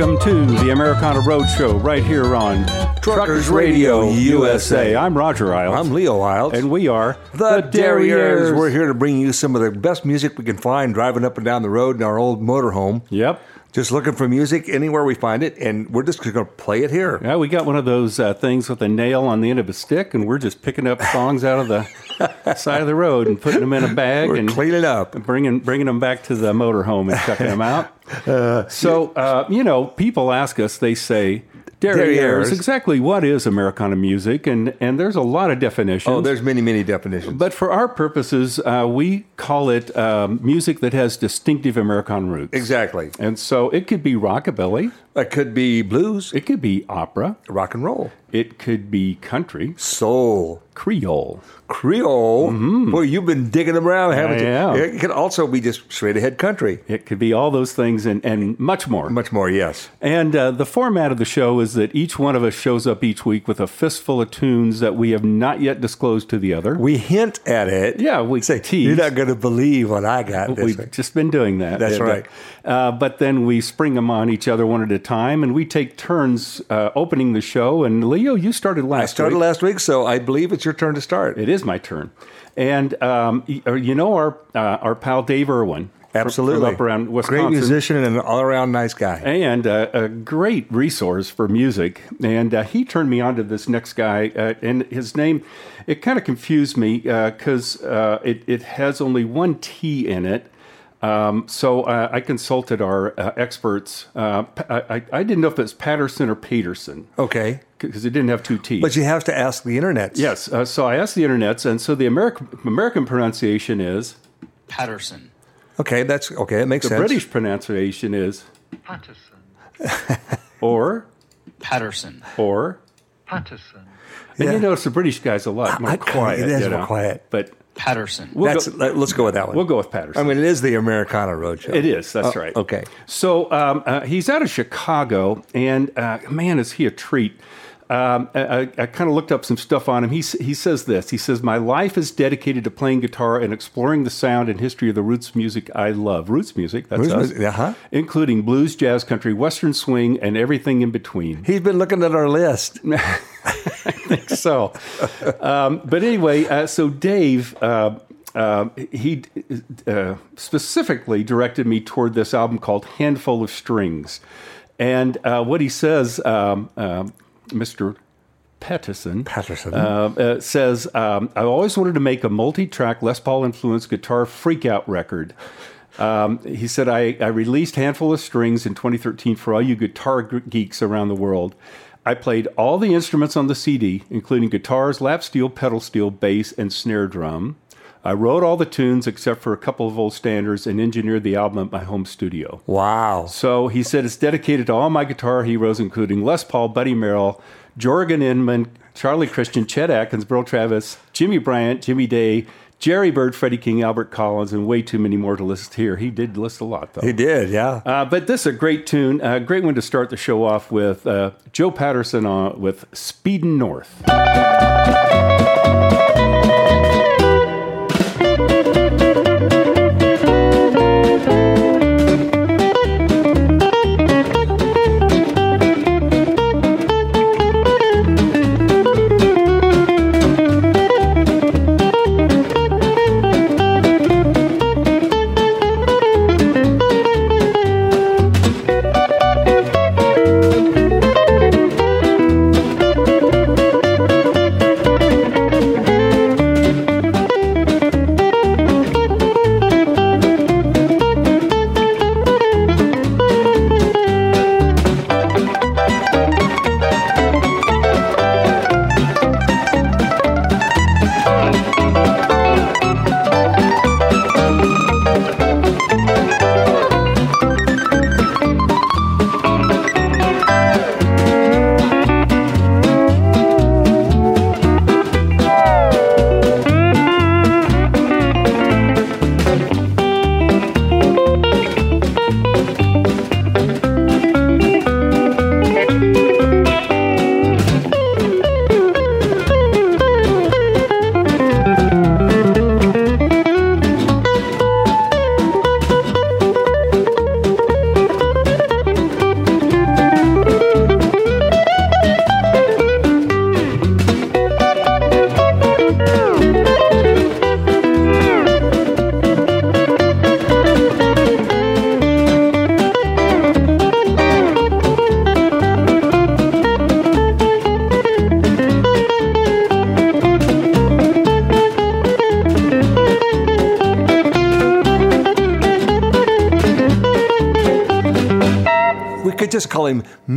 Welcome to the Americana Roadshow right here on Truckers Radio USA. I'm Roger Eilts. I'm Leo Wild. And we are the Derrieres. We're here to bring you some of the best music we can find driving up and down the road in our old motorhome. Yep. Just looking for music anywhere we find it, and we're just going to play it here. Yeah, we got one of those uh, things with a nail on the end of a stick, and we're just picking up songs out of the side of the road and putting them in a bag We're and cleaning up. bringing bringing them back to the motorhome and checking them out. so, uh, you know, people ask us. They say. Derrieres, Derrieres. exactly what is Americana music? And and there's a lot of definitions. Oh, there's many, many definitions. But for our purposes, uh, we call it um, music that has distinctive American roots. exactly. And so it could be rockabilly, That could be blues, it could be opera, rock and roll, it could be country, soul, Creole. Creole. Boy, you've been digging around, haven't Mm-hmm. I you? am. It could also be just straight ahead country. It could be all those things and, and much more. Much more, yes. And uh, the format of the show is that each one of us shows up each week with a fistful of tunes that we have not yet disclosed to the other. We hint at it. yeah, we Say, tease. you're not going to believe what I got this We've week. just been doing that. That's And, uh, right. Uh, but then we spring them on each other one at a time, and we take turns uh, opening the show. And Leo, you started last. I started week. last week, so I believe it's your turn to start. It is my turn. And um, uh, you know our uh, our pal Dave Irwin, Absolutely. from up around Wisconsin, Great musician and an all around nice guy. and uh, a great resource for music. And uh, he turned me on to this next guy, uh, and his name, it kind of confused me because uh, it, it has only one T in it. Um, so uh, I consulted our uh, experts. Uh, I, I- I didn't know if it's Patterson or Peterson Okay. because it didn't have two T's. But you have to ask the internet. yes, uh, so I asked the internets, and so the American American pronunciation is Patterson. Okay, that's okay. It makes the sense. The British pronunciation is Patterson. or Patterson. or Patterson. And Yeah. you notice the British guys a lot more I- quiet. it is you more quiet. But Patterson. we'll That's, go, let, us go with that one. we'll go with Patterson. I mean, it is the Americana Roadshow. it is. That's Oh, right. Okay. So um, uh, he's out of Chicago, and uh, man, is he a treat. Um, I, I, kind of looked up some stuff on him. He, he says this. He says, "My life is dedicated to playing guitar and exploring the sound and history of the roots music I love. Roots music, that's Roots us, music, uh-huh. including blues, jazz, country, western swing, and everything in between." He's been looking at our list. I think so, um, but anyway, uh, so Dave, uh, uh, he uh, specifically directed me toward this album called Handful of Strings. And uh, what he says, um, um Mr. Pettison, Patterson. uh, uh, says, um, I always wanted to make a multi track Les Paul influenced guitar freakout record. Um, he said, I, I released Handful of Strings in 2013 for all you guitar geeks around the world. I played all the instruments on the CD, including guitars, lap steel, pedal steel, bass, and snare drum. I wrote all the tunes except for a couple of old standards and engineered the album at my home studio. wow. So he said it's dedicated to all my guitar heroes, including Les Paul, Buddy Merrill, Jorgen Ingmann, Charlie Christian, Chet Atkins, Merle Travis, Jimmy Bryant, Jimmy Day, Jerry Byrd, Freddie King, Albert Collins, and way too many more to list here. He did list a lot, though. He did, yeah. Uh, but this is a great tune, a great one to start the show off with. Uh, Joel Paterson on, with Speedin' North.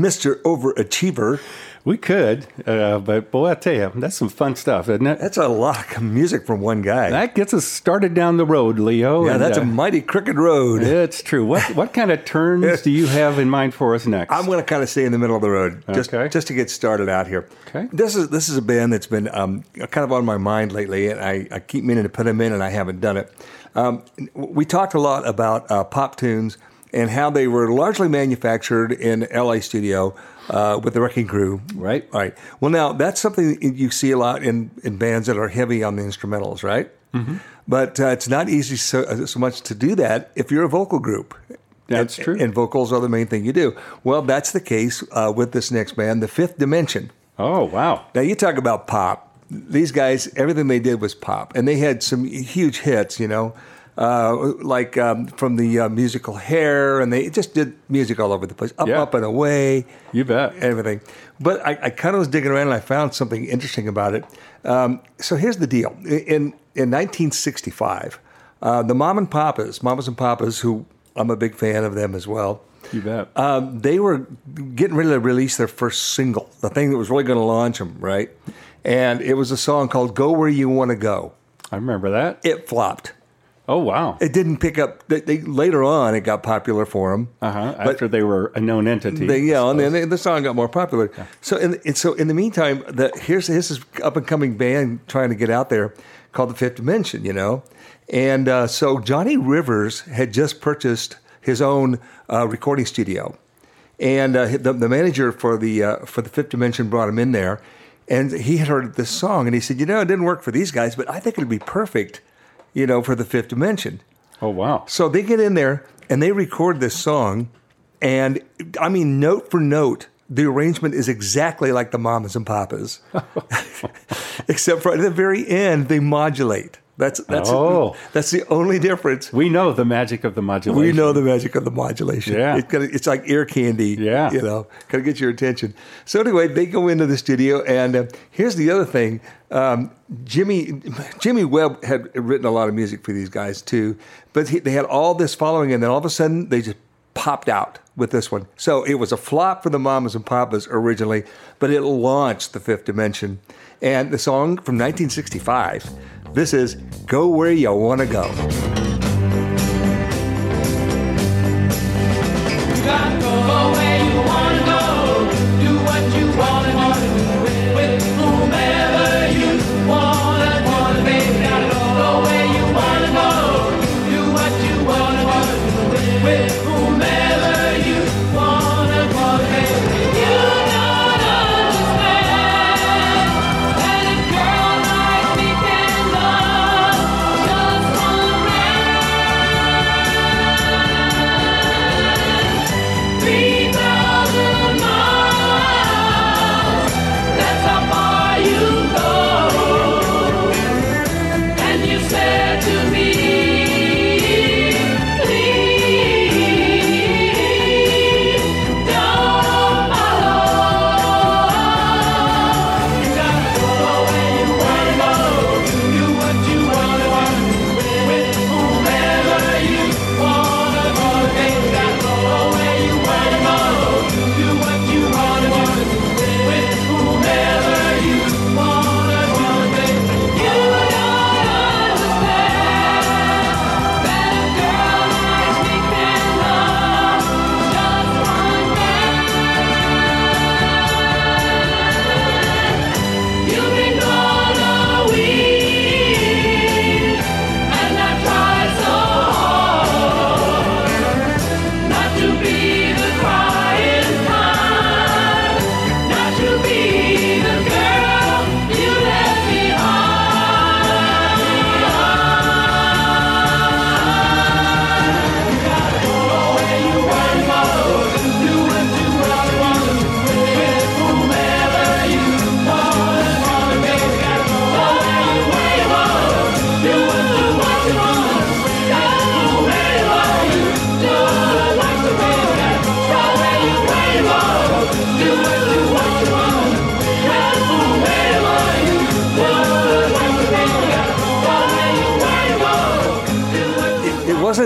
Mr. Overachiever. We could, uh, but boy, I tell you, that's some fun stuff, isn't it? That's a lot of music from one guy. That gets us started down the road, Leo. yeah, and, that's uh, a mighty crooked road. It's true. What what kind of turns do you have in mind for us next? I'm going to kind of stay in the middle of the road, just Okay. just to get started out here. Okay. This is this is a band that's been um, kind of on my mind lately, and I, I keep meaning to put them in, and I haven't done it. Um, we talked a lot about uh, pop tunes and how they were largely manufactured in LA studio uh, with the Wrecking Crew. Right. Right. Well, now that's something that you see a lot in, in bands that are heavy on the instrumentals, right? Mm-hmm. But uh, it's not easy so, so much to do that if you're a vocal group. That's And- true. And vocals are the main thing you do. Well, that's the case uh, with this next band, The Fifth Dimension. oh wow, Now, you talk about pop. These guys, everything they did was pop. And they had some huge hits, you know, uh, like um, from the uh, musical Hair, and they just did music all over the place, up, Yeah. up, and away you bet. everything. But I, I kind of was digging around and I found something interesting about it. Um, so here's the deal: in in 1965, uh, the Mom and Papas, Mamas and Papas, who I'm a big fan of them as well. You bet. Um, they were getting ready to release their first single, the thing that was really going to launch them, right? And it was a song called "Go Where You Want to Go." I remember that. It flopped. Oh wow. It didn't pick up. They, they, later on, it got popular for them. Uh huh. After they were a known entity. They, yeah, and then the song got more popular. So, in, and so in the meantime, the, here's this up and coming band trying to get out there called the Fifth Dimension, you know, and uh, so Johnny Rivers had just purchased his own uh, recording studio, and uh, the, the manager for the uh, for the Fifth Dimension brought him in there, and he had heard this song, and he said, you know, it didn't work for these guys, but I think it'd be perfect, you know, for the Fifth Dimension. oh wow. So they get in there and they record this song, and I mean, note for note, the arrangement is exactly like the Mamas and Papas, except for at the very end they modulate. That's that's Oh. that's the only difference. We know the magic of the modulation. We know the magic of the modulation. Yeah. It's, gonna, it's like ear candy. Yeah. You know, kind of get your attention. So, anyway, they go into the studio, and uh, here's the other thing um, Jimmy, Jimmy Webb had written a lot of music for these guys, too. But he, they had all this following, and then all of a sudden, they just popped out with this one. So, it was a flop for the Mamas and Papas originally, but it launched the fifth dimension. And the song from 1965, this is Go Where You Want to Go.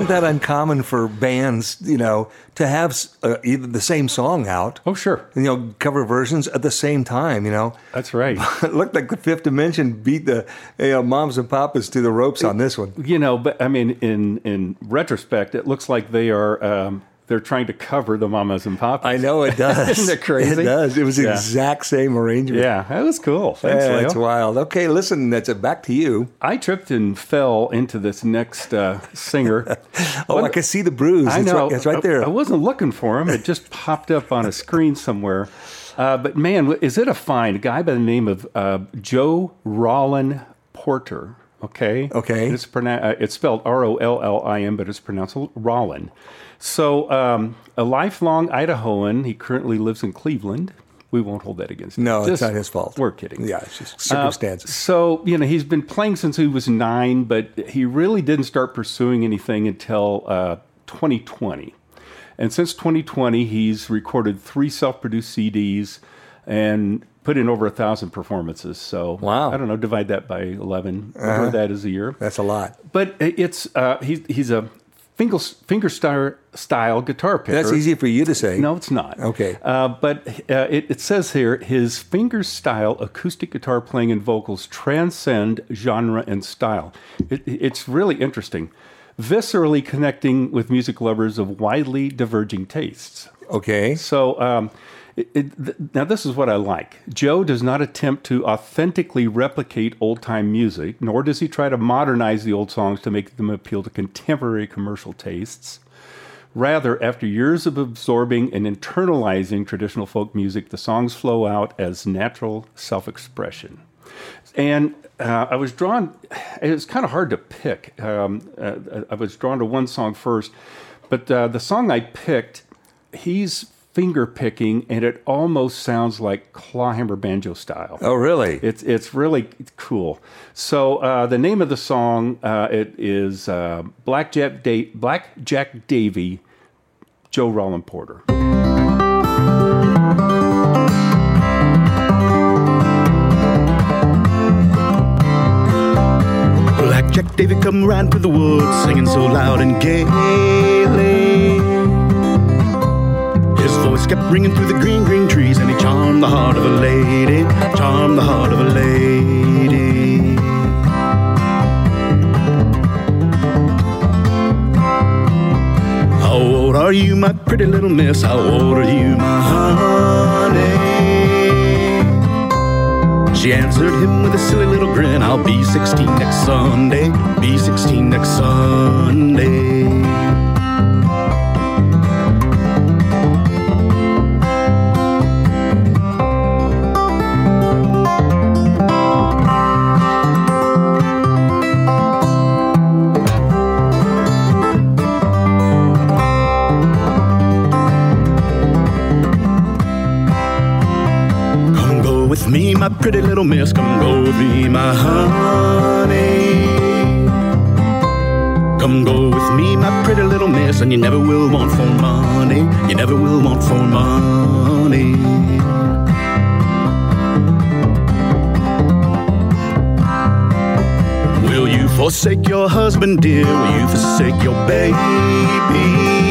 Isn't that uncommon for bands, you know, to have uh, either the same song out, Oh, sure. you know, cover versions at the same time, you know? That's right. It looked like the Fifth Dimension beat the you know, moms and papas to the ropes on this one. You know, but I mean, in in retrospect, it looks like they are um, they're trying to cover the mamas and papas. I know it does. Isn't it crazy? It does. It was the Yeah. exact same arrangement. Yeah, that was cool. Thanks, Yeah, that's wild. Okay, listen, that's it. Back to you. I tripped and fell into this next uh, singer. Oh, I can see the bruise. I it's know. Right, it's right there. I, I wasn't looking for him. It just popped up on a screen somewhere. Uh, but man, is it a find? A guy by the name of uh, Joe Rollin Porter. Okay. Okay. It's, pronou- uh, it's spelled R O L L I N, but it's pronounced Rollin. So, um, a lifelong Idahoan. He currently lives in Cleveland. We won't hold that against him. no, it's not his fault. We're kidding. Yeah, it's just Uh, circumstances. so, you know, he's been playing since he was nine, but he really didn't start pursuing anything until uh, 2020. And since 2020, he's recorded three self produced CDs and put in over a thousand performances. So, Wow. I don't know, divide that by 11, whatever that is a year. That's a lot. But it's, uh, he's, he's a fingerstyle style guitar picker. That's easy for you to say. No, it's not. Okay. Uh, but uh, it, it says here his finger style acoustic guitar playing and vocals transcend genre and style. It, it's really interesting. Viscerally connecting with music lovers of widely diverging tastes. Okay. So, um, it, th- now this is what I like. Joe does not attempt to authentically replicate old time music, nor does he try to modernize the old songs to make them appeal to contemporary commercial tastes. Rather, after years of absorbing and internalizing traditional folk music, the songs flow out as natural self expression. And uh, I was drawn, it was kind of hard to pick. Um, uh, I was drawn to one song first, but uh, the song I picked, he's finger picking, and it almost sounds like clawhammer banjo style. Oh, really? It's it's really cool. So uh, the name of the song uh, it is uh, Blackjack da- Blackjack Davy, Joe Rollin Porter. Blackjack Davy come riding through the woods, singing so loud and gaily. Kept ringing through the green, green trees, and he charmed the heart of a lady, charmed the heart of a lady. How old are you, my pretty little miss? How old are you, my honey? She answered him with a silly little grin. I'll be 16 next Sunday. Be 16 next Sunday. With me, my pretty little miss. Come go with me, my honey. Come go with me, my pretty little miss, and you never will want for money. You never will want for money. Will you forsake your husband, dear? Will you forsake your baby?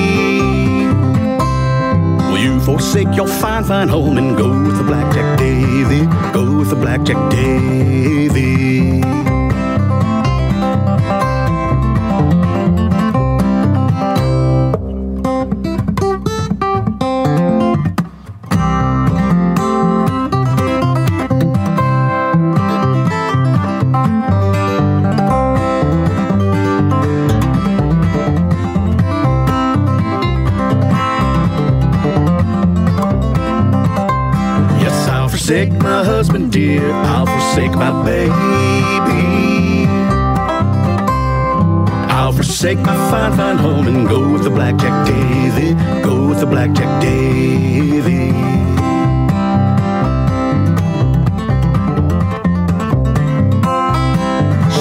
Forsake your fine, fine home and go with the Blackjack Davy? Go with the Blackjack Davy. Fine home and go with the Blackjack Davy. Go with the Blackjack Davy.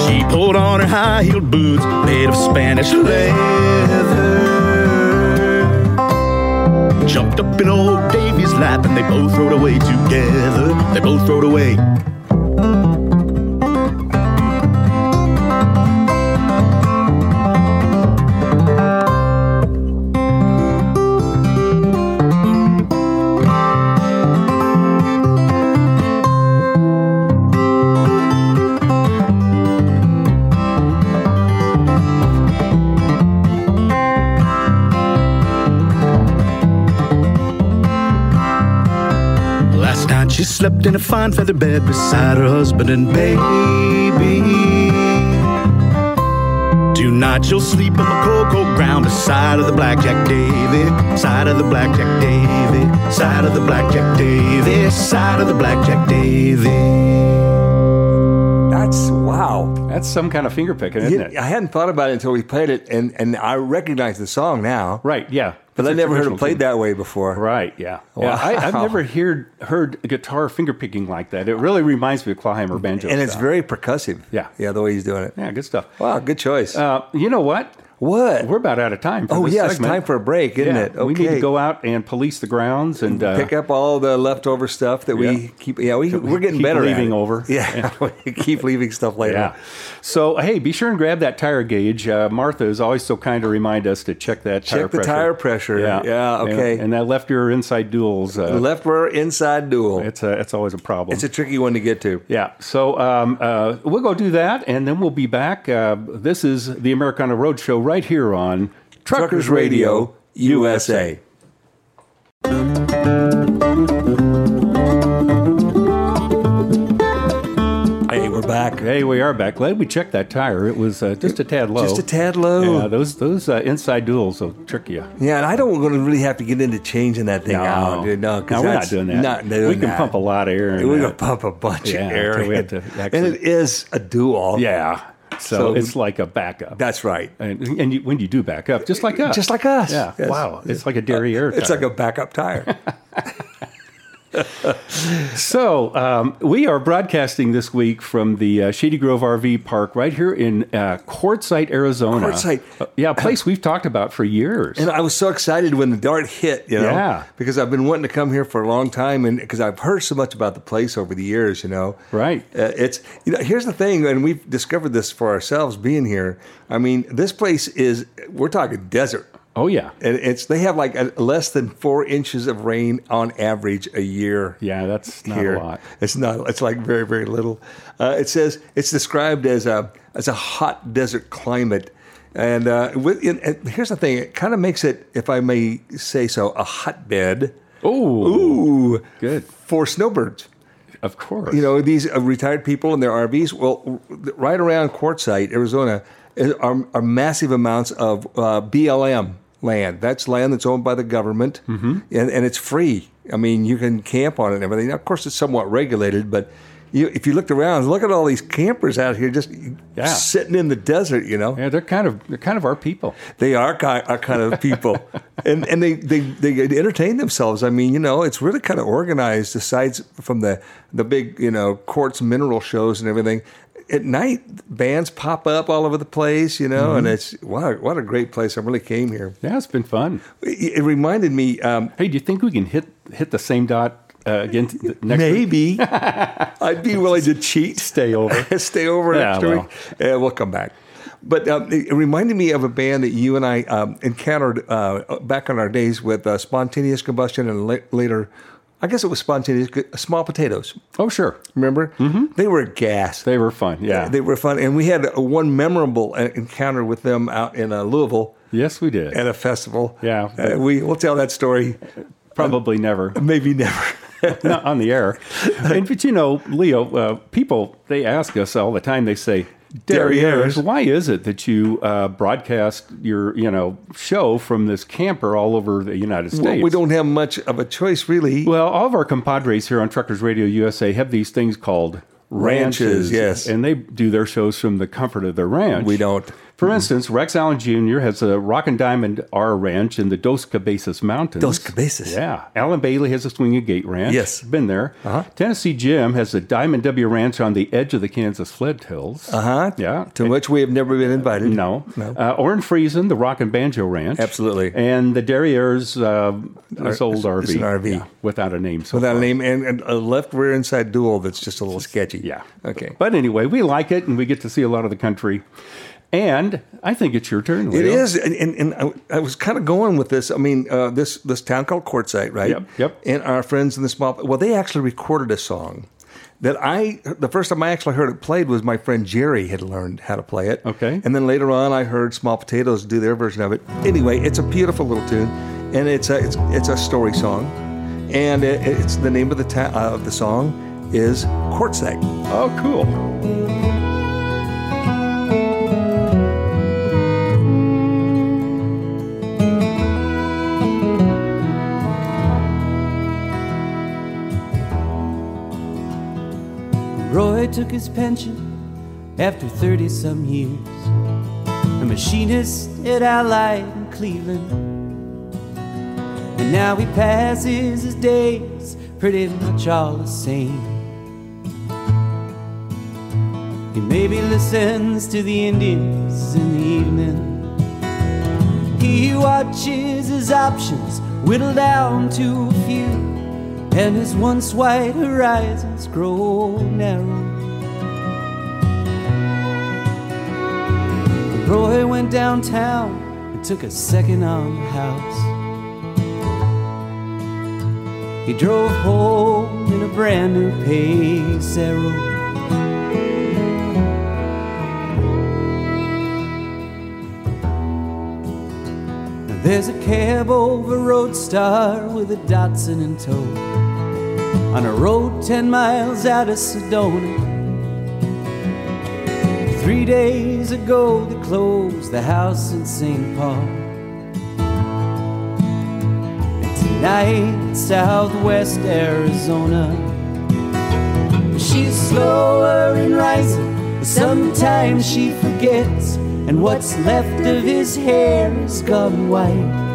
She pulled on her high heeled boots made of Spanish leather. Jumped up in old Davy's lap and they both rode away together. Slept in a fine feather bed beside her husband and baby. Tonight she'll sleep on the cocoa ground beside of the blackjack Davy, side of the blackjack Davy, side of the blackjack Davy, side of the blackjack Davy. That's wow. That's some kind of finger picking, isn't Yeah, it? I hadn't thought about it until we played it, and, and I recognize the song now. Right, yeah. But I never heard it played that way before. Right, yeah. yeah I, I've never heard heard guitar finger picking like that. It really reminds me of Clawhammer banjo. And it's very percussive. Yeah. Yeah, the way he's doing it. yeah, good stuff. Wow, good choice. Uh, you know what? What? We're about out of time. Oh, yeah, it's segment. time for a break, isn't Yeah, it? We need to go out and police the grounds and uh, Pick up all the leftover stuff that we Yeah. keep. Yeah, we, we're getting better at leaving over. Yeah, we keep leaving stuff later. Yeah. So hey, be sure and grab that tire gauge. Uh, Martha is always so kind to remind us to check that tire Check the pressure. tire pressure. Yeah, Yeah. okay. And, and that left ear inside duals. Uh, left rear inside dual. it's a, it's always a problem. It's a tricky one to get to. Yeah, so um, uh, we'll go do that, and then we'll be back. Uh, this is the Americana Roadshow right here on Truckers Radio USA. Hey, we're back. Hey, we are back. Glad we checked that tire. It was uh, just a tad low. Just a tad low. Yeah, those those uh, inside duals will trick you. Yeah, and I don't want to really have to get into changing that thing out. dude. No, No, we're not doing that. Not doing we can that. pump a lot of air. in We that. can pump a bunch Yeah, of air. we in. have to and it is a dual. Yeah, so, So- it's like a backup. That's right. and, and you, when you do back up, just like us, Just like us. Yeah, Yes. wow, it's like a derriere. It's tire. like a backup tire. So, um, we are broadcasting this week from the uh, Shady Grove RV Park right here in uh, Quartzsite, Arizona. Quartzsite. Uh, yeah, a place we've talked about for years. And I was so excited when the dart hit, you know, Yeah. because I've been wanting to come here for a long time, and because I've heard so much about the place over the years, you know. Right. Uh, it's you know, here's the thing, and we've discovered this for ourselves being here. I mean, this place is we're talking desert. Oh, yeah. And it's they have like a, less than four inches of rain on average a year. Yeah, that's not here. a lot. It's not. It's like very very little. Uh, it says it's described as a as a hot desert climate, and uh, with, and, and here's the thing. It kind of makes it, if I may say so, a hotbed. Oh, Ooh, good. for snowbirds. Of course. You know these uh, retired people in their RVs. Well, right around Quartzsite, Arizona, are, are massive amounts of uh, BLM land. That's land that's owned by the government, Mm-hmm. and, and it's free. I mean, you can camp on it and everything. Now, of course, it's somewhat regulated, but you, if you looked around, look at all these campers out here just Yeah. sitting in the desert. You know, yeah, they're kind of they're kind of our people. they are kind, are kind of people, and and they, they they entertain themselves. I mean, you know, it's really kind of organized. Aside from the the big you know quartz mineral shows and everything, at night bands pop up all over the place. You know, Mm-hmm. and it's wow, what a great place. I really came here. Yeah, it's been fun. It, it reminded me. Um, Hey, do you think we can hit hit the same dot uh, again next maybe I'd be willing to cheat. Stay over. stay over Yeah, extra well. week. Yeah, we'll come back. But um, it it reminded me of a band that you and I um, encountered uh, back in our days with uh, Spontaneous Combustion and la- later, I guess it was Spontaneous, Small Potatoes. Oh, sure. Remember? Mm-hmm. They were gas. They were fun. Yeah. They were fun. And we had a, one memorable uh, encounter with them out in uh, Louisville yes, we did. at a festival. Yeah. Uh, we, we'll tell that story Probably never. maybe never. not on the air. And but you know, Leo, uh, people they ask us all the time. They say, Derrieres. "Derrieres, why is it that you uh, broadcast your you know show from this camper all over the United States?" well, we don't have much of a choice, really. Well, all of our compadres here on Truckers Radio USA have these things called Ranches, ranches. yes. and they do their shows from the comfort of their ranch. We don't. For instance, Rex Allen Jr. has a Rock and Diamond R Ranch in the Dos Cabezas Mountains. Dos Cabezas. Yeah. Alan Bailey has a Swinging Gate Ranch. Yes. Been there. Uh-huh. Tennessee Jim has a Diamond W Ranch on the edge of the Kansas Flint Hills. Uh huh. Yeah. To which we have never been invited. No. No. Uh, Orin Friesen, the Rock and Banjo Ranch. Absolutely. And the Derrieres, uh, this old RV. it's an RV. Yeah, without a name. So Without far. a name and, and a left rear inside dual that's just a little sketchy. Yeah. Okay. But anyway, we like it and we get to see a lot of the country. And I think it's your turn. It Leo. is, and, and, and I, I was kind of going with this. I mean, uh, this this town called Quartzsite, right? Yep, yep. And our friends in the small, well, they actually recorded a song that I the first time I actually heard it played was my friend Jerry had learned how to play it. Okay. And then later on, I heard Small Potatoes do their version of it. Anyway, it's a beautiful little tune, and it's a it's it's a story song. and it, it's the name of the ta- uh, of the song is Quartzsite. Oh, cool. Roy took his pension after 30 some years. A machinist at Allied in Cleveland. And now he passes his days pretty much all the same. He maybe listens to the Indians in the evening. He watches his options whittle down to a few, and his once wide horizons grow narrow. Roy went downtown and took a second on the house. He drove home in a brand new Pacero. There's a cab over Roadstar with a Datsun in tow on a road 10 miles out of Sedona. Three days ago, they closed the house in St. Paul. And tonight, southwest Arizona. She's slower in rising, but sometimes she forgets, and what's left of his hair has gone white.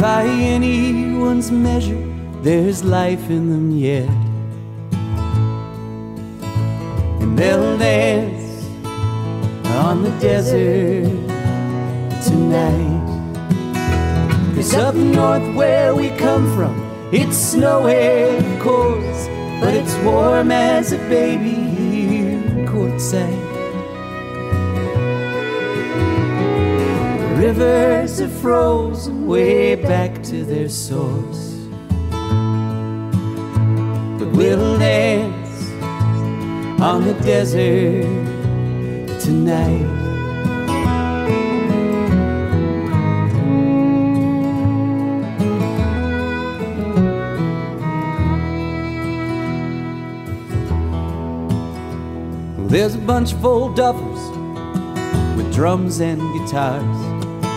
By anyone's measure, there's life in them yet. And they'll dance on the desert tonight. Cause up north where we come from, it's snowy, of course, but it's warm as a baby here in rivers are frozen way back to their source. But we'll dance on the desert tonight. There's a bunch of old duffers with drums and guitars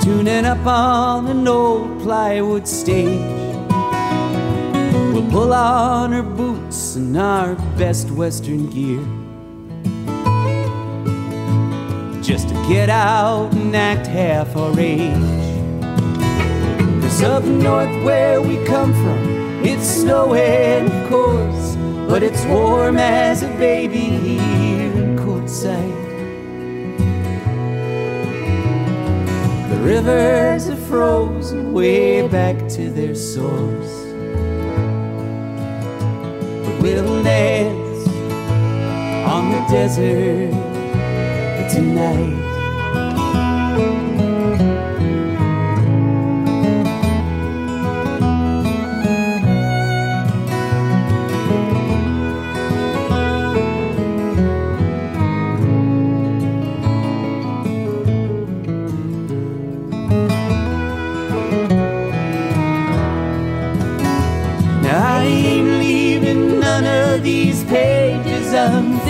tuning up on an old plywood stage. We'll pull on our boots and our best western gear just to get out and act half our age. Cause up north where we come from, it's snowing, of course, but it's warm as a baby rivers are frozen way back to their source. But we'll dance on the desert tonight.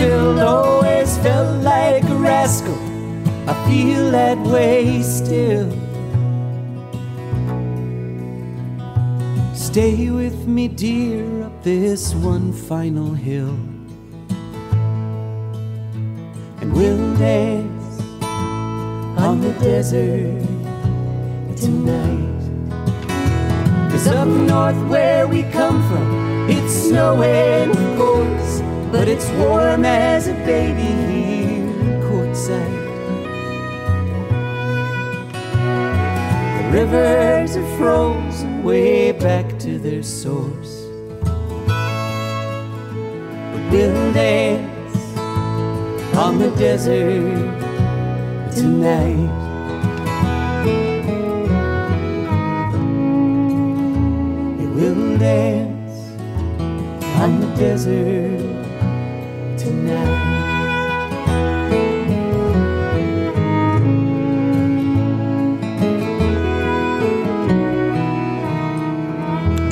Unfilled. Always felt like a rascal. I feel that way still. Stay with me, dear, up this one final hill. And we'll dance on the desert tonight. Cause up north where we come from, it's snowing, of course, but it's warm as a baby here in Quartzsite. The rivers are frozen way back to their source. We'll dance on the desert tonight. We'll dance on the desert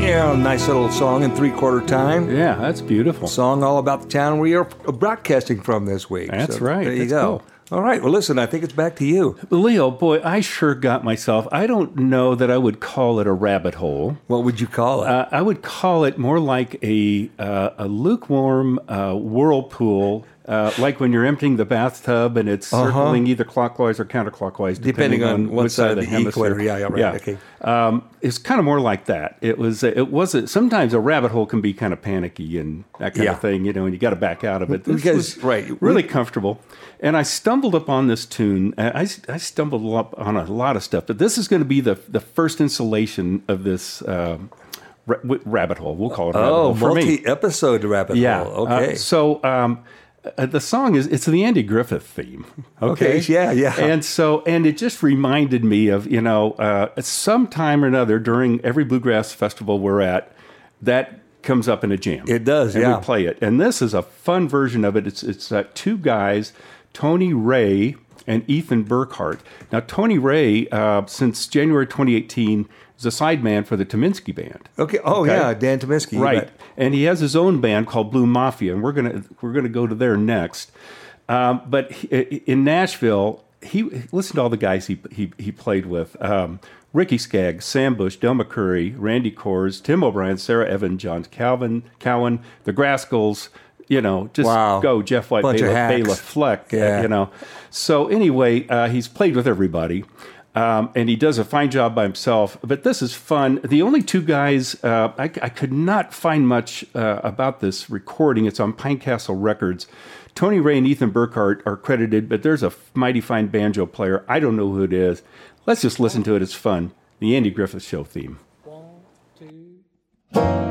yeah, nice little song in three quarter time. Yeah, that's beautiful. Song all about the town we are broadcasting from this week. That's so right. There you go. Cool. All right. Well, listen, I think it's back to you. Leo, boy, I sure got myself. I don't know that I would call it a rabbit hole. What would you call it? Uh, I would call it more like a uh, a lukewarm uh, whirlpool, uh, like when you're emptying the bathtub and it's circling either clockwise or counterclockwise, Uh-huh. Depending on what which side of the hemisphere. equator. Yeah, yeah, right, okay. Um, it's kind of more like that. It was. It wasn't. Sometimes a rabbit hole can be kind of panicky and that kind Yeah. of thing, you know, and you got to back out of it. This Because- was right. really comfortable. And I stumbled upon this tune. Uh, I, I stumbled up on a lot of stuff, but this is going to be the the first installation of this um, ra- rabbit hole. We'll call it. oh, multi-episode rabbit Yeah. hole. Uh, Okay. so um, uh, the song is it's the Andy Griffith theme. Okay. Okay, yeah, yeah. And so and it just reminded me of you know uh, some time or another during every bluegrass festival we're at that comes up in a jam. It does, and yeah. we play it. And this is a fun version of it. It's it's uh, two guys, Tony Wray and Ethan Burkhardt. Now Tony Wray, uh, since January 2018, is a sideman for the Tyminski Band. okay. Oh, Okay. yeah. Dan Tyminski. Right. And he has his own band called Blue Mafia, and we're gonna we're gonna go to there next. Um, but he, in Nashville, he listen to all the guys he he, he played with: um, Ricky Skaggs, Sam Bush, Del McCoury, Randy Kohrs, Tim O'Brien, Sarah Evan, John Calvin, Cowan, the Grascals. You know, just Wow. go Jeff White, Bunch Bela. Bela Fleck. uh, Yeah. you know. So anyway, uh, he's played with everybody. Um, and he does a fine job by himself. But this is fun. The only two guys, uh, I, I could not find much uh, about this recording. It's on Pinecastle Records. Tony Wray and Ethan Burkhardt are credited, but there's a mighty fine banjo player. I don't know who it is. Let's just listen to it. It's fun. The Andy Griffith Show theme. That's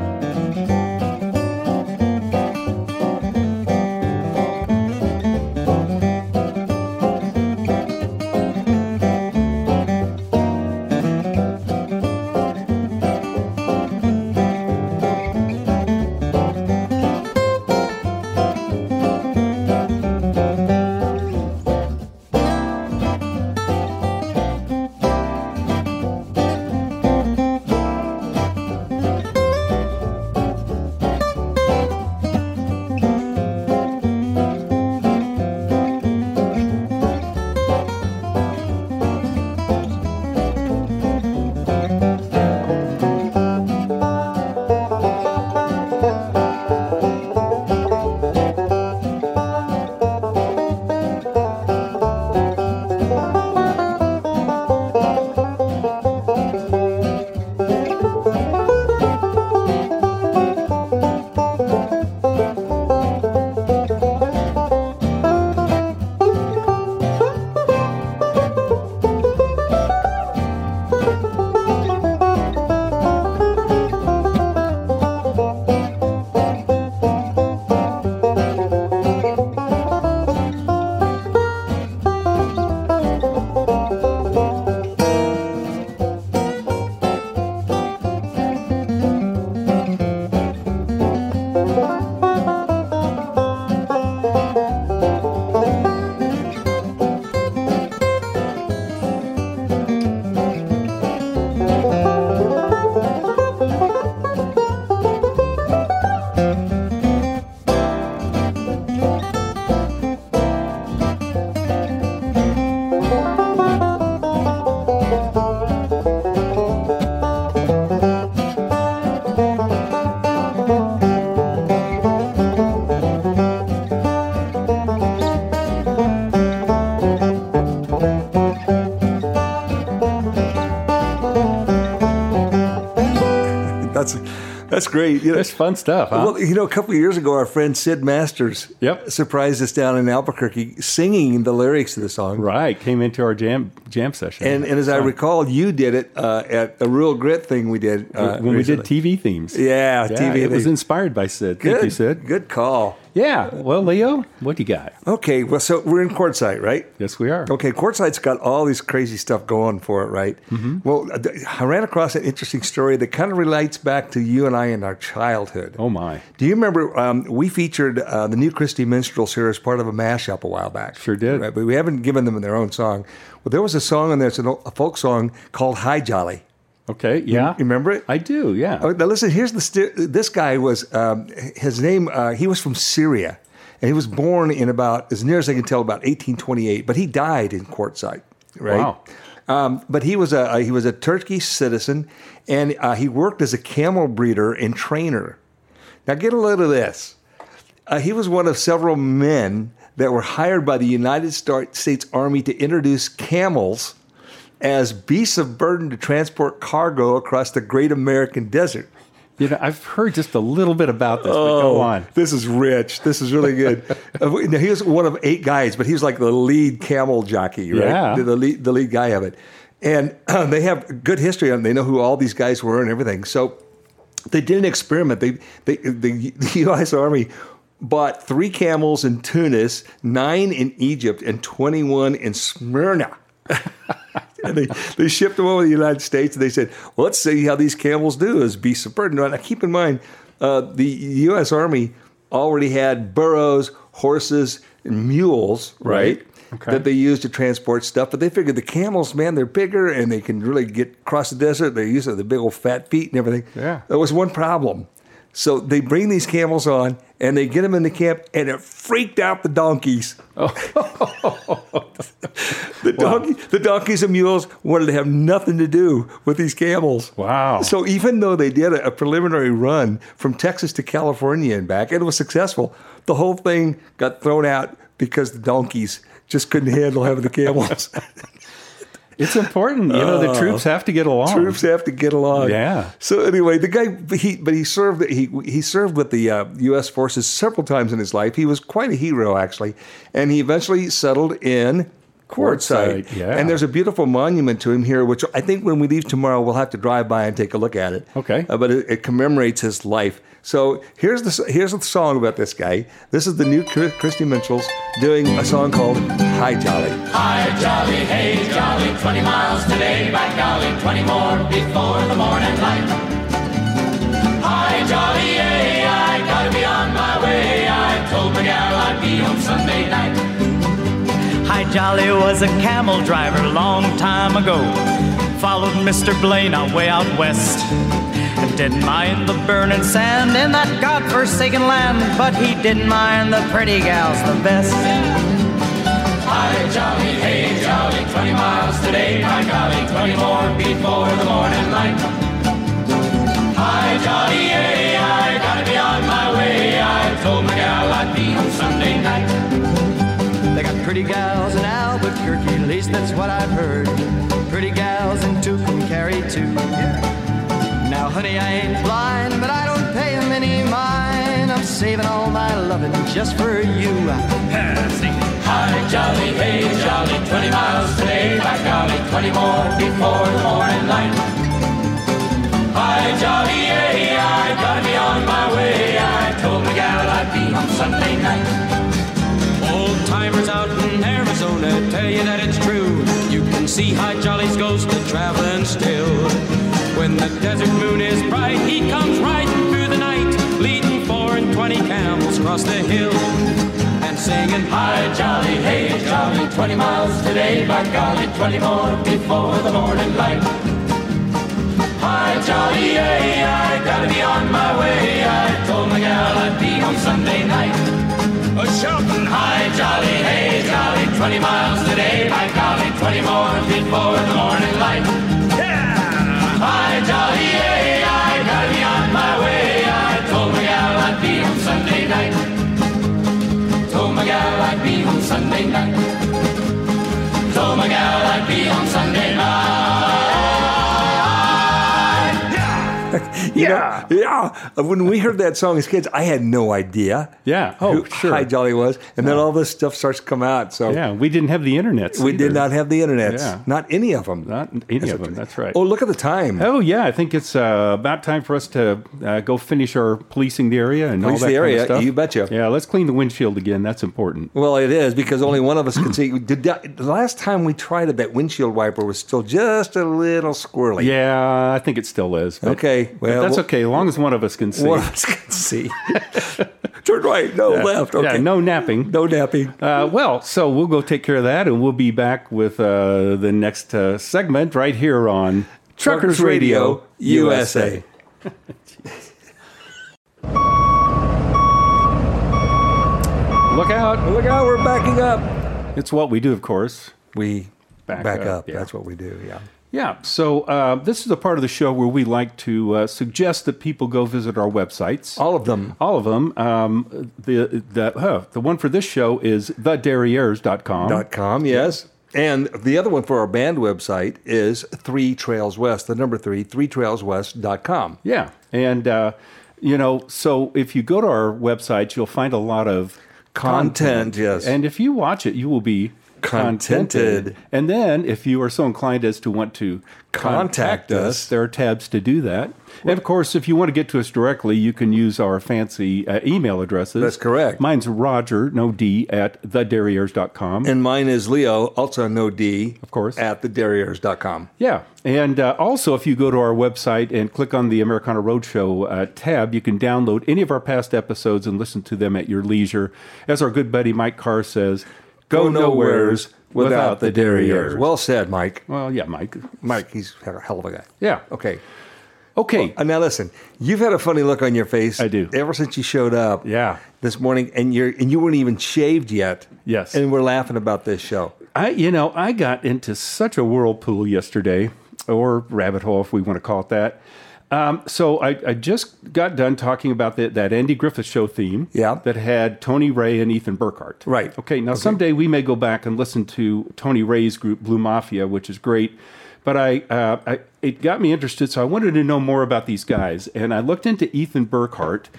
that's great. You know, That's fun stuff, huh? Well, you know, a couple of years ago, our friend Sid Masters Yep. surprised us down in Albuquerque singing the lyrics to the song. right. Came into our jam jam session. And, and as I recall, you did it uh, at a real grit thing we did uh, when we did. TV themes. Yeah, TV It was inspired by Sid. Good, Thank you, Sid. Good call. Yeah. Well, Leo, what do you got? Okay, well, so we're in Quartzsite, right? Yes, we are. Okay, Quartzsite's got all these crazy stuff going for it, right? Mm-hmm. Well, I ran across an interesting story that kind of relates back to you and I in our childhood. Oh my. Do you remember um, we featured uh, the new Christy Minstrels here as part of a mashup a while back? Sure did. Right, but we haven't given them their own song. Well, there was a song on there, it's a folk song called Hi Jolly. Okay. Yeah. You remember it? I do. Yeah. Oh, now listen. Here's the st- this guy was um, his name. Uh, he was from Syria, and he was born in about as near as I can tell about 1828. But he died in Quartzsite. Right. Wow. Um, but he was a he was a Turkish citizen, and uh, he worked as a camel breeder and trainer. Now get a load of this. Uh, he was one of several men that were hired by the United States Army to introduce camels as beasts of burden to transport cargo across the Great American Desert. You know, I've heard just a little bit about this, but go on. This is rich. This is really good. Uh, now, he was one of eight guys, but he was like the lead camel jockey, right? Yeah. The, lead, the lead guy of it. And they have good history on. They know who all these guys were and everything. So they did an experiment. They, they the, the U.S. Army bought three camels in Tunis, nine in Egypt, and twenty-one in Smyrna. and they, they shipped them over to the United States. And they said, well, let's see how these camels do as beasts of burden. Now, keep in mind, uh, the U.S. Army already had burros, horses, and mules, right? Right. Okay. That they used to transport stuff, but they figured the camels, man, they're bigger and they can really get across the desert. They use the big old fat feet and everything. Yeah. There was one problem. So they bring these camels on and they get them in the camp, and it freaked out the donkeys. the donkey, the donkeys and mules wanted to have nothing to do with these camels. Wow. So even though they did a, a preliminary run from Texas to California and back, and it was successful, the whole thing got thrown out because the donkeys just couldn't handle having the camels. It's important. You know, the troops have to get along. Troops have to get along. Yeah. So anyway, the guy, he but he served he he served with the uh, U.S. forces several times in his life. He was quite a hero actually, and he eventually settled in. Quartzsite. Quartzsite, yeah. And there's a beautiful monument to him here, which I think when we leave tomorrow, we'll have to drive by and take a look at it. Okay. Uh, but it, it commemorates his life. So here's the here's the song about this guy. This is the new Chris- Christy Minstrels doing a song called "Hi Jolly." Hi, jolly, hey, jolly, 20 miles today, by golly, 20 more before the morning light. Hi Jolly was a camel driver long time ago. Followed Mr. Blaine out way out west. And didn't mind the burning sand in that godforsaken land, but he didn't mind the pretty gals the best. Hi, jolly, hey, jolly, 20 miles today, by golly, 20 more before the morning light. Hi, jolly, hey, pretty gals in Albuquerque, at least that's what I've heard. Pretty gals in Tucumcari too. Now, honey, I ain't blind, but I don't pay 'em any mind. I'm saving all my loving just for you. Passing Hi, jolly, hey, jolly, 20 miles today, by golly, 20 more before the morning light. Hi, jolly, hey, I gotta be on my way. I told my gal I'd be home Sunday night. Arizona tell you that it's true. You can see Hi Jolly's ghost a traveling still. When the desert moon is bright, he comes riding through the night, leading four and twenty camels across the hill. And singing, Hi, jolly, hey, jolly, 20 miles today, by golly, 20 more before the morning light. Hi, jolly, hey, I gotta be on my way. I told my gal I'd be home Sunday night. A shouting, Hi, jolly, hey, jolly, 20 miles today, by golly, 20 more before the morning light. yeah! Hi, jolly, hey, I gotta be on my way. I told my gal I'd be home Sunday night. Told my gal I'd be home Sunday night. Told my gal I'd be home Sunday night. Yeah, yeah. When we heard that song as kids, I had no idea. Yeah. Oh, sure. Hi Jolly was, and then all this stuff starts to come out. So Yeah, we didn't have the internet. we did not have the internet. Yeah. Not any of them. Not any of them. That's right. Oh, look at the time. Oh yeah, I think it's uh, about time for us to uh, go finish our policing the area and Police all that the kind area, of stuff. you betcha. Yeah, let's clean the windshield again. That's important. Well, it is because only one of us can see. Did that, the last time we tried it, that windshield wiper was still just a little squirrely. Yeah, I think it still is. but- Okay, well, that's okay. As long as one of us can see. One of us can see. Turn right, no Yeah. left. Okay. Yeah, no napping. no napping. Uh, well, so we'll go take care of that, and we'll be back with uh, the next uh, segment right here on Truckers Radio USA. Look out! Look out! We're backing up. It's what we do, of course. We Back back, up, up. yeah. That's what we do. Yeah. Yeah, so uh, this is a part of the show where we like to uh, suggest that people go visit our websites. All of them. All of them. Um, the the huh, the one for this show is thederrieres.com. Dot com. Yes. And the other one for our band website is Three Trails West. The number three, threetrailswest.com. Yeah, and uh, you know, so if you go to our website, you'll find a lot of Content, yes. and if you watch it, you will be Contented. And then, if you are so inclined as to want to Contact us. there are tabs to do that. And of course, if you want to get to us directly, you can use our fancy uh, email addresses. That's correct. Mine's Roger, no D, at thederrieres.com. And mine is Leo, also no D, Of course. at thederrieres.com. Yeah. And uh, also, if you go to our website and click on the Americana Roadshow uh, tab, you can download any of our past episodes and listen to them at your leisure. As our good buddy Mike Carr says, go, nowheres without, the derriere. Well said, Mike. well, yeah, Mike. Mike, he's a hell of a guy. Yeah. Okay. Okay. Uh, now listen, you've had a funny look on your face. I do. Ever since you showed up. Yeah. This morning, and you're and you weren't even shaved yet. Yes. And we're laughing about this show. I, you know, I got into such a whirlpool yesterday, or rabbit hole, if we want to call it that. Um, so I, I just got done talking about the, that Andy Griffith Show theme. Yeah. That had Tony Wray and Ethan Burkhardt. Right. Okay. Now someday we may go back and listen to Tony Wray's group Blue Mafia, which is great. But I, uh, I, it got me interested, so I wanted to know more about these guys, and I looked into Ethan Burkhardt.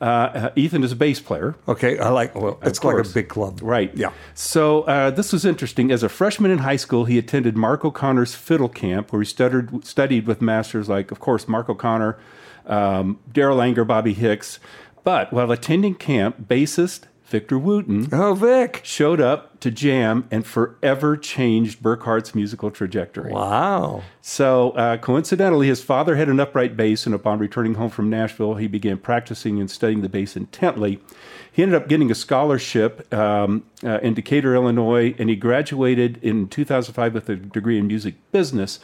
Uh, uh, Ethan is a bass player. Okay, I like. Well, it's like a big club, Right. Yeah. So uh, this was interesting. As a freshman in high school, he attended Mark O'Connor's fiddle camp, where he studied studied with masters like, of course, Mark O'Connor, um, Darol Anger, Bobby Hicks. But while attending camp, bassist Victor Wooten Oh, Vic. showed up to jam and forever changed Burkhardt's musical trajectory. Wow. So, uh, coincidentally, his father had an upright bass, and upon returning home from Nashville, he began practicing and studying the bass intently. He ended up getting a scholarship um, uh, in Decatur, Illinois, and he graduated in 2005 with a degree in music business.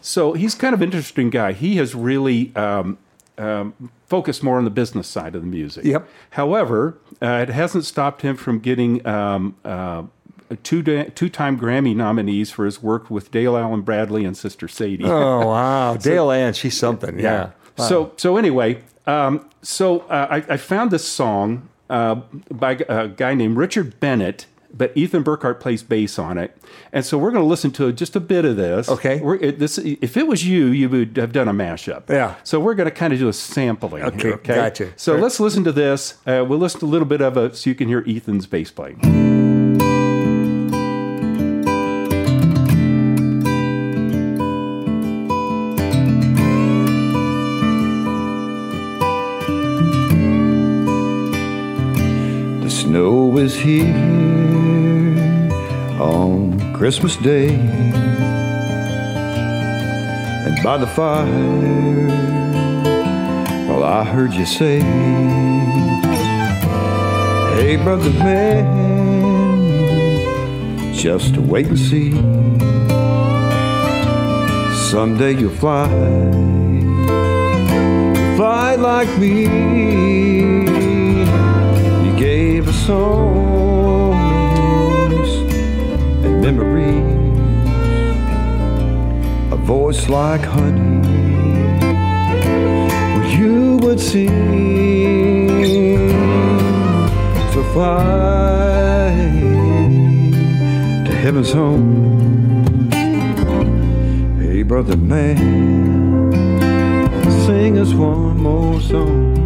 So, he's kind of an interesting guy. He has really um, um, focused more on the business side of the music. Yep. However, uh, it hasn't stopped him from getting um, uh, two two time Grammy nominees for his work with Dale Ann Bradley and Sister Sadie. Oh wow, Dale Ann, she's something. Yeah. Wow. So so anyway, um, so uh, I, I found this song uh, by a guy named Richard Bennett. But Ethan Burkhardt plays bass on it, and so we're going to listen to just a bit of this. Okay. We're, it, this, if it was you, you would have done a mashup. Yeah. So we're going to kind of do a sampling. Okay, here, okay. gotcha. So Sure. let's listen to this. Uh, we'll listen to a little bit of it so you can hear Ethan's bass playing. The snow is here on Christmas Day. And by the fire, well, I heard you say, Hey, brother man, just wait and see. Someday you'll fly, fly like me. You gave us songs memories, a voice like honey. You would sing, so fly to heaven's home. Hey, brother man, sing us one more song.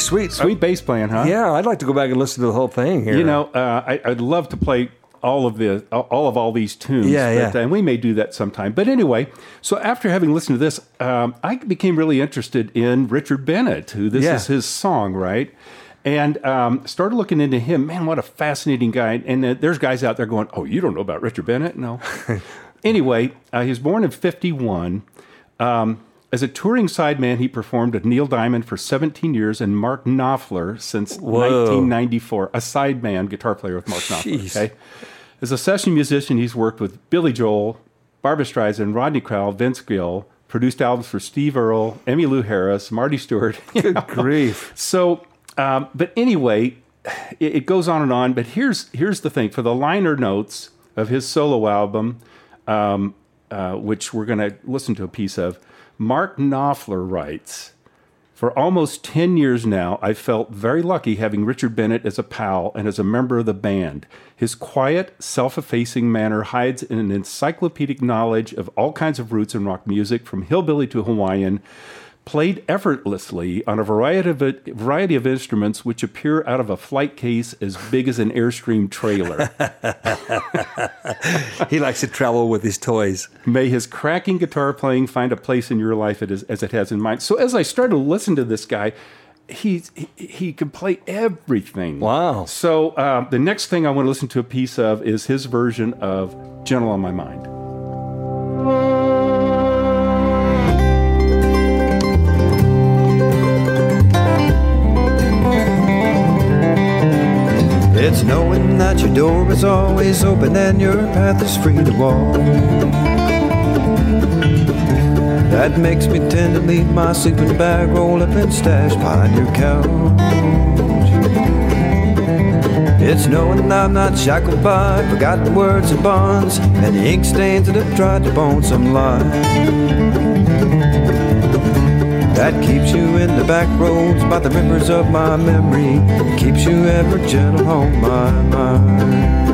Sweet. Sweet bass playing, huh? Yeah, I'd like to go back and listen to the whole thing here. You know, uh, I, I'd love to play all of the all of all these tunes. Yeah, yeah. And we may do that sometime. But anyway, so after having listened to this, um, I became really interested in Richard Bennett, who this Yeah. is his song, right? And um, started looking into him. Man, what a fascinating guy! And uh, there's guys out there going, "Oh, you don't know about Richard Bennett?" No. anyway, uh, he was born in '51. Um, as a touring sideman, he performed with Neil Diamond for 17 years and Mark Knopfler since Whoa. 1994. A sideman guitar player with Mark Knopfler. Jeez. Okay. As a session musician, he's worked with Billy Joel, Barbra Streisand, Rodney Crowell, Vince Gill, produced albums for Steve Earle, Emmylou Harris, Marty Stuart. Good grief. So, um, but anyway, it, it goes on and on. But here's here's the thing: for the liner notes of his solo album, um, uh, which we're going to listen to a piece of, Mark Knopfler writes. For almost 10 years now, I've felt very lucky having Richard Bennett as a pal and as a member of the band. His quiet, self effacing manner hides an encyclopedic knowledge of all kinds of roots in rock music, from hillbilly to Hawaiian, played effortlessly on a variety of, variety of instruments which appear out of a flight case as big as an Airstream trailer. he likes to travel with his toys. May his cracking guitar playing find a place in your life as, as it has in mine. So as I started to listen to this guy, he's, he, he can play everything. Wow. So um, the next thing I want to listen to a piece of is his version of Gentle on My Mind. It's knowing that your door is always open and your path is free to walk. That makes me tend to leave my sleeping bag rolled up and stashed behind your couch. It's knowing I'm not shackled by forgotten words and bonds and the ink stains that have tried to bone some lie. That keeps you in the back roads by the rivers of my memory. Keeps you ever gentle on my mind.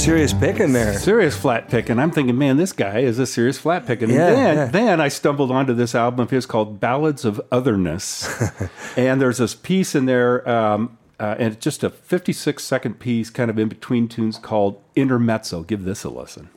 Serious picking there. Serious flat picking. I'm thinking, man, this guy is a serious flat picking. And Yeah, then, yeah. then I stumbled onto this album of his called Ballads of Otherness. and there's this piece in there, um, uh, and it's just a 56 second piece, kind of in between tunes called Intermezzo. Give this a listen.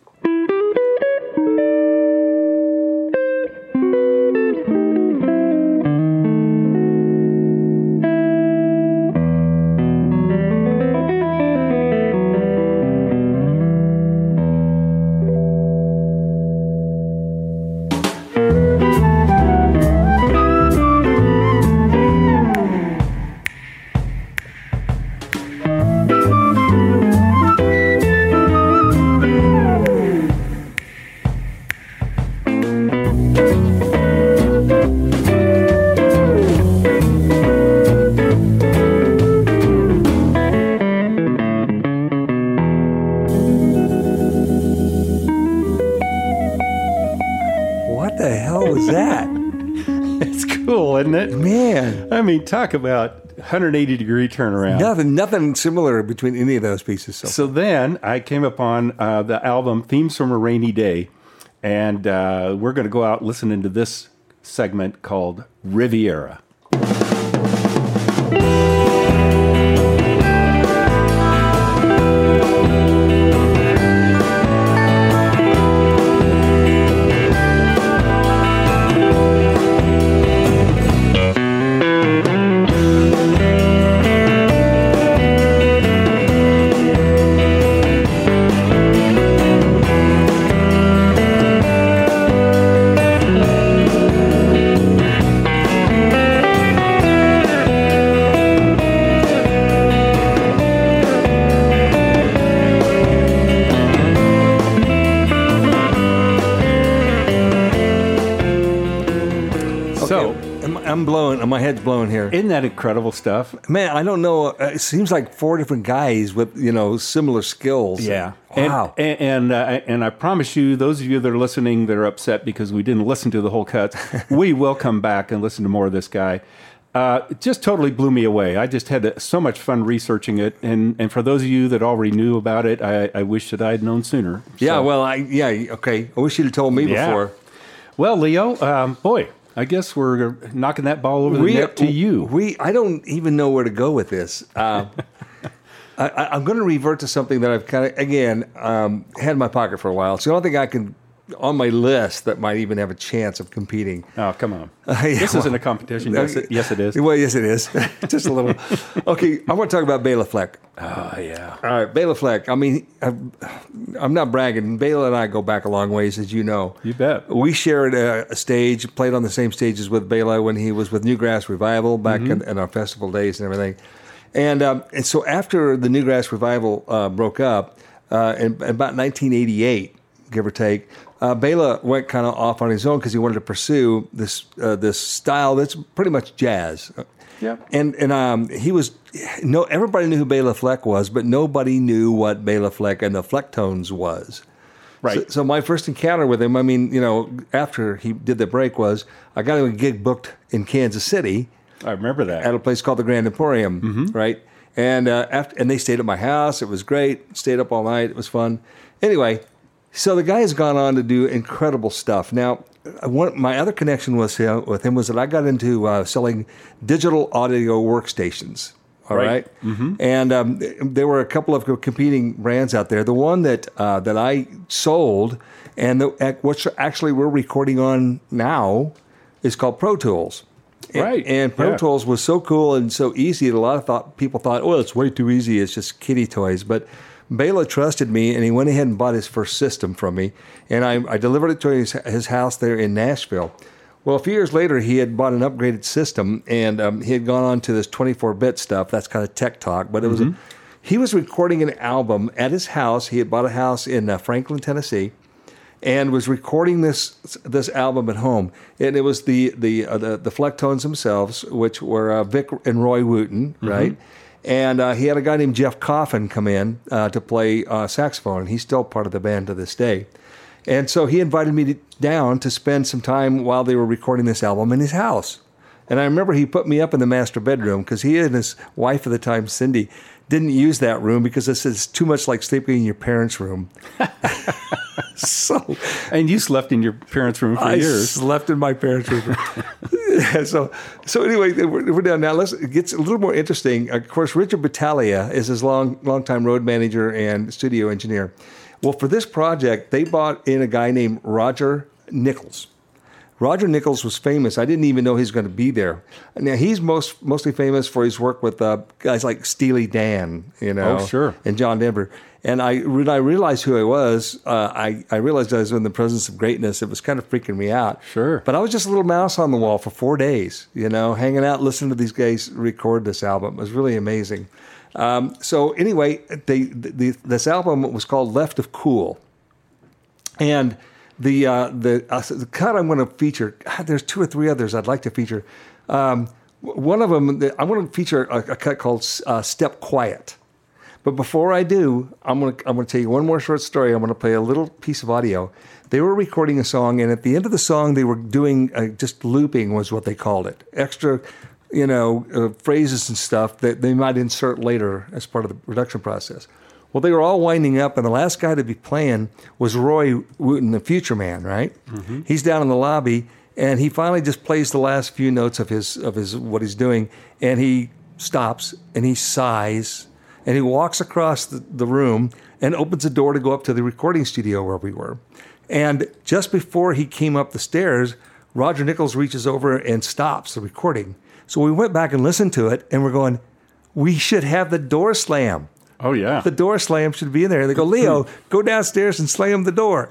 Talk about 180 degree turnaround. Nothing, nothing similar between any of those pieces. So, So then I came upon uh, the album Themes from a Rainy Day, and uh, we're going to go out listening to this segment called Riviera. That incredible stuff? Man, I don't know. uh, It seems like four different guys with you know similar skills. Yeah. Wow. And and and, uh, and I promise you, those of you that are listening that are upset because we didn't listen to the whole cuts, we will come back and listen to more of this guy. Uh, it just totally blew me away. I just had so much fun researching it, and, and for those of you that already knew about it, I, I wish that I had known sooner. yeah. So- Well, I yeah. Okay. I wish you'd have told me Yeah. before. Well, Leo, um, boy, I guess we're knocking that ball over the net to you. We I don't even know where to go with this. Uh, I, I'm going to revert to something that I've kind of again um, had in my pocket for a while. So I don't think I can on my list that might even have a chance of competing. Oh, come on. Yeah, this isn't a competition. Yes, it, yes, it is. Well, yes, it is. Just a little. Okay, I want to talk about Bela Fleck. Oh, yeah. All right, Bela Fleck. I mean, I'm, I'm not bragging. Bela and I go back a long ways, as you know. You bet. We shared a, a stage, played on the same stages with Bela when he was with Newgrass Revival back in, in our festival days and everything. And, um, and so after the Newgrass Revival uh, broke up, uh, in, in about 1988, give or take, uh, Bela went kind of off on his own because he wanted to pursue this uh, this style that's pretty much jazz. Yeah. And and um, he was no everybody knew who Bela Fleck was, but nobody knew what Bela Fleck and the Flecktones was. Right. So, so my first encounter with him, I mean, you know, after he did the break, was I got him a gig booked in Kansas City I remember that. at a place called the Grand Emporium, right? And uh, after and they stayed at my house. It was great. Stayed up all night. It was fun. Anyway, so the guy has gone on to do incredible stuff. Now, one, my other connection was him, with him was that I got into uh, selling digital audio workstations. All Right. right, and um, there were a couple of competing brands out there. The one that uh, that I sold, and the, which actually we're recording on now, is called Pro Tools. Right. And Pro Yeah. Tools was so cool and so easy that a lot of thought, people thought, oh, it's way too easy. It's just kiddie toys. But Bela trusted me and he went ahead and bought his first system from me. And I, I delivered it to his, his house there in Nashville. Well, a few years later, he had bought an upgraded system and um, he had gone on to this 24 bit stuff. That's kind of tech talk. But it was, a, he was recording an album at his house. He had bought a house in uh, Franklin, Tennessee and was recording this this album at home. And it was the the uh, the, the Flecktones themselves, which were uh, Vic and Roy Wooten, right? And uh, he had a guy named Jeff Coffin come in uh, to play uh, saxophone, and he's still part of the band to this day. And so he invited me to, down to spend some time while they were recording this album in his house. And I remember he put me up in the master bedroom because he and his wife at the time, Cindy, didn't use that room because this is too much like sleeping in your parents' room. so And you slept in your parents' room for I years. slept in my parents' room. so, so anyway, we're, down now. Let's it gets a little more interesting. Of course, Richard Battaglia is his long, longtime road manager and studio engineer. Well, for this project, they brought in a guy named Roger Nichols. Roger Nichols was famous. I didn't even know he was going to be there. Now he's most mostly famous for his work with uh, guys like Steely Dan, you know, Oh, sure. and John Denver. And I when I realized who I was, uh, I I realized I was in the presence of greatness. It was kind of freaking me out. Sure. but I was just a little mouse on the wall for four days, you know, hanging out, listening to these guys record this album. It was really amazing. Um, so anyway, they, the, this album was called Left of Cool. And the uh, the, uh, the cut I'm going to feature, God, there's two or three others I'd like to feature. Um, one of them, I want to feature a, a cut called uh, Step Quiet. But before I do, I'm going to I'm going to tell you one more short story. I'm going to play a little piece of audio. They were recording a song, and at the end of the song, they were doing uh, just looping was what they called it. Extra, you know, uh, phrases and stuff that they might insert later as part of the production process. Well, they were all winding up, and the last guy to be playing was Roy Wooten, the Future Man. Right? He's down in the lobby, and he finally just plays the last few notes of his of his what he's doing, and he stops and he sighs and he walks across the, the room and opens the door to go up to the recording studio where we were. And just before he came up the stairs, Roger Nichols reaches over and stops the recording. So we went back and listened to it, and we're going, we should have the door slam. Oh yeah. The door slam should be in there. They go, Leo, go downstairs and slam the door.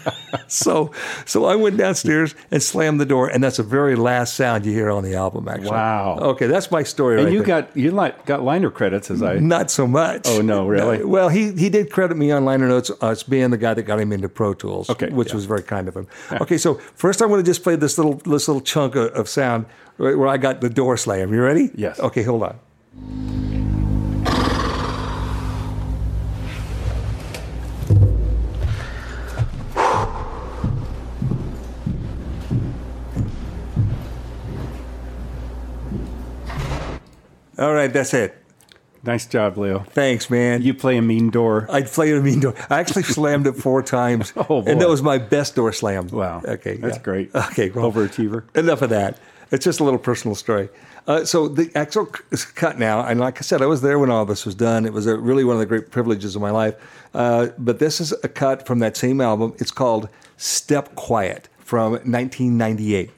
so, so I went downstairs and slammed the door, and that's the very last sound you hear on the album. Actually, Wow. Okay, that's my story. and right you there. got you like got liner credits as I Not so much. Oh, no, really? No. Well, he he did credit me on liner notes uh, as being the guy that got him into Pro Tools, Okay, which yeah. was very kind of him. Okay, so first I want to just play this little this little chunk of, of sound where where I got the door slam. You ready? Yes. Okay, hold on. All right, that's it. Nice job, Leo. Thanks, man. You play a mean door. I play a mean door. I actually slammed it four times, Oh, and that was my best door slam. Wow. Okay, That's yeah. great. Okay, well, Overachiever. enough of that. It's just a little personal story. Uh, so the actual is cut now, and like I said, I was there when all this was done. It was a, really one of the great privileges of my life. Uh, but this is a cut from that same album. It's called "Step Quiet" from 1998.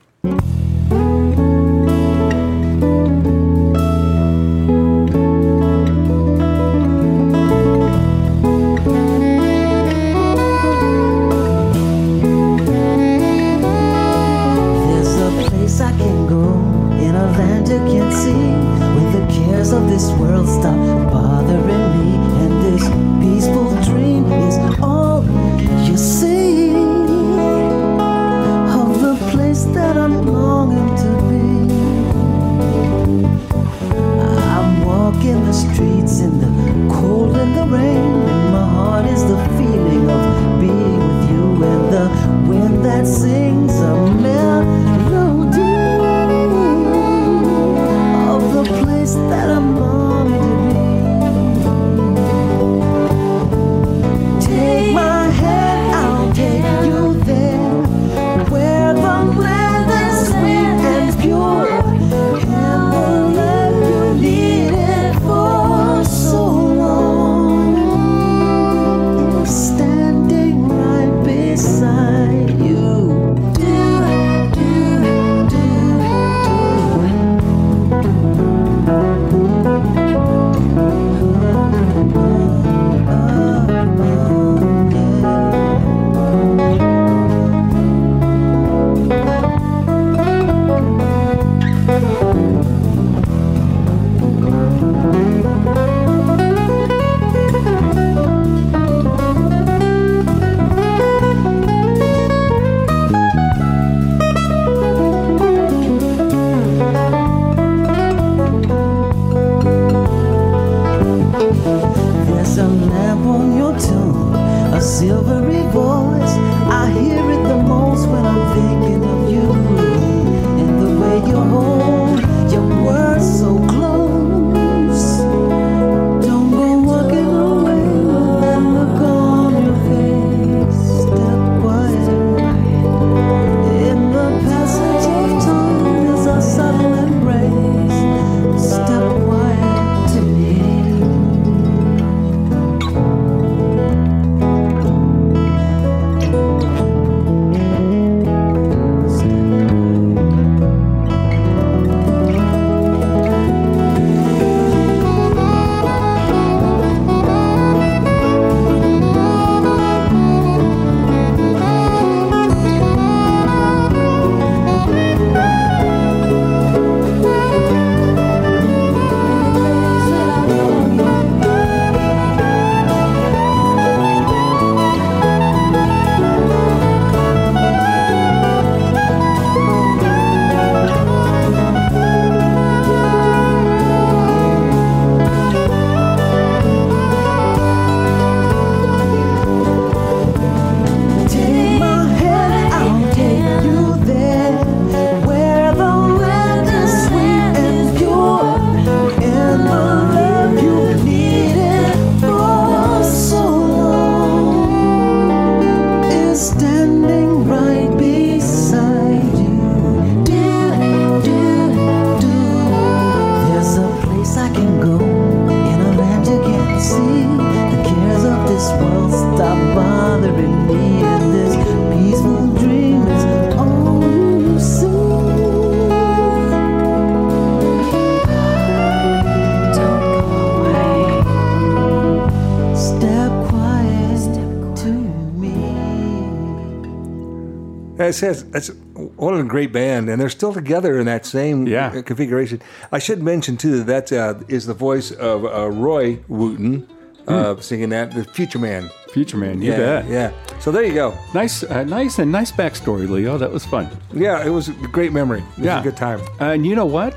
Says it's what a great band, and they're still together in that same Yeah. uh, configuration. I should mention too that that uh, is the voice of uh, Roy Wooten uh, singing that, the Future Man. Future Man, you yeah, bet. Yeah. So there you go. Nice, uh, nice, and nice backstory, Leo. That was fun. Yeah, it was a great memory. It was Yeah. a good time. And you know what?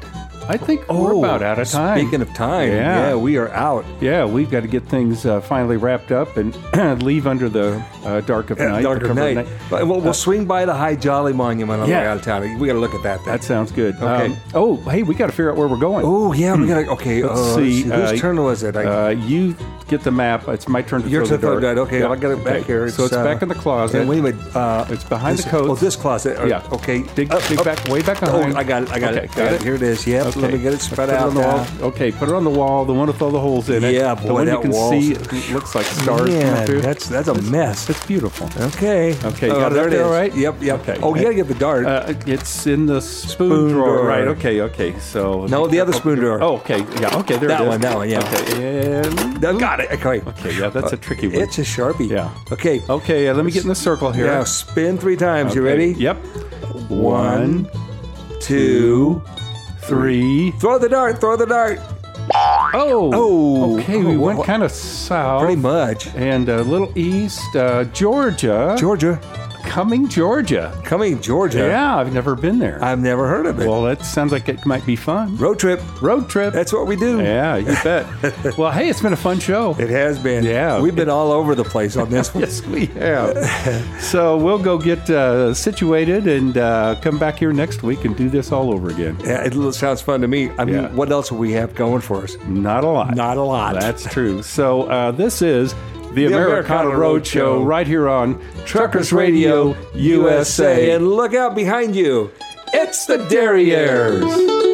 I think we're about out of time. Oh, Speaking of time, Yeah. yeah, we are out. Yeah, we've got to get things uh, finally wrapped up and leave under the uh, dark of night. Dark of night. But we'll, we'll swing by the Hi Jolly Monument on Yeah. the way out of town. We got to look at that. Then. That sounds good. Okay. Um, oh, hey, we got to figure out where we're going. Oh yeah, we got to. Okay, Let's uh, see. Whose uh, turn was it? I, uh, you get the map. It's my turn to Your throw the to throw dart. that. Okay, Yeah. I'll get it back here. So it's uh, back in the closet. And wait a minute. Uh, It's behind this, the coat. Oh, this closet. Uh, Yeah. Okay. Dig- Up, dig up. back- way back behind. Oh, I got it. I got Okay, it. got it? Here it is. Yep. Okay. Let me get it spread put out on the wall. now. Okay, put it on the wall. The one with all the holes in it. Yeah, the boy, one you that can wall's- see. It looks like stars coming Man, through. that's that's a mess. It's beautiful. Okay. Okay, you Oh, got it there up it there, is. all right? Yep. Yep. Okay. Oh, you gotta get the dart. Uh, it's in the spoon, drawer. drawer. Right. Okay. Okay. So No, the other spoon drawer. Oh, okay. Yeah. Okay. There That it is. one, that one, yeah. Okay. And I got it. Okay. okay. Yeah, that's a tricky one. It's a sharpie. Yeah. Okay. Okay. Uh, let me get in the circle here. Now spin three times. You ready? Yep. One, two, three. Throw the dart. Throw the dart. Oh. Oh. Okay. We Oh, went kind of south. Pretty much. And a little east. Uh, Georgia. Georgia. Coming, Georgia. Coming, Georgia. Yeah, I've never been there. I've never heard of it. well, that sounds like it might be fun. Road trip. Road trip. That's what we do. yeah, you bet. well, hey, it's been a fun show. It has been. Yeah. We've been all over the place on this one. Yes, we have. so we'll go get uh, situated and uh, come back here next week and do this all over again. Yeah, it sounds fun to me. I mean, Yeah. what else will we have going for us? Not a lot. Not a lot. That's true. So uh, this is the, Americana, Americana Road Show Roadshow. right here on Truckers Radio USA. And look out behind you. It's the Derrieres.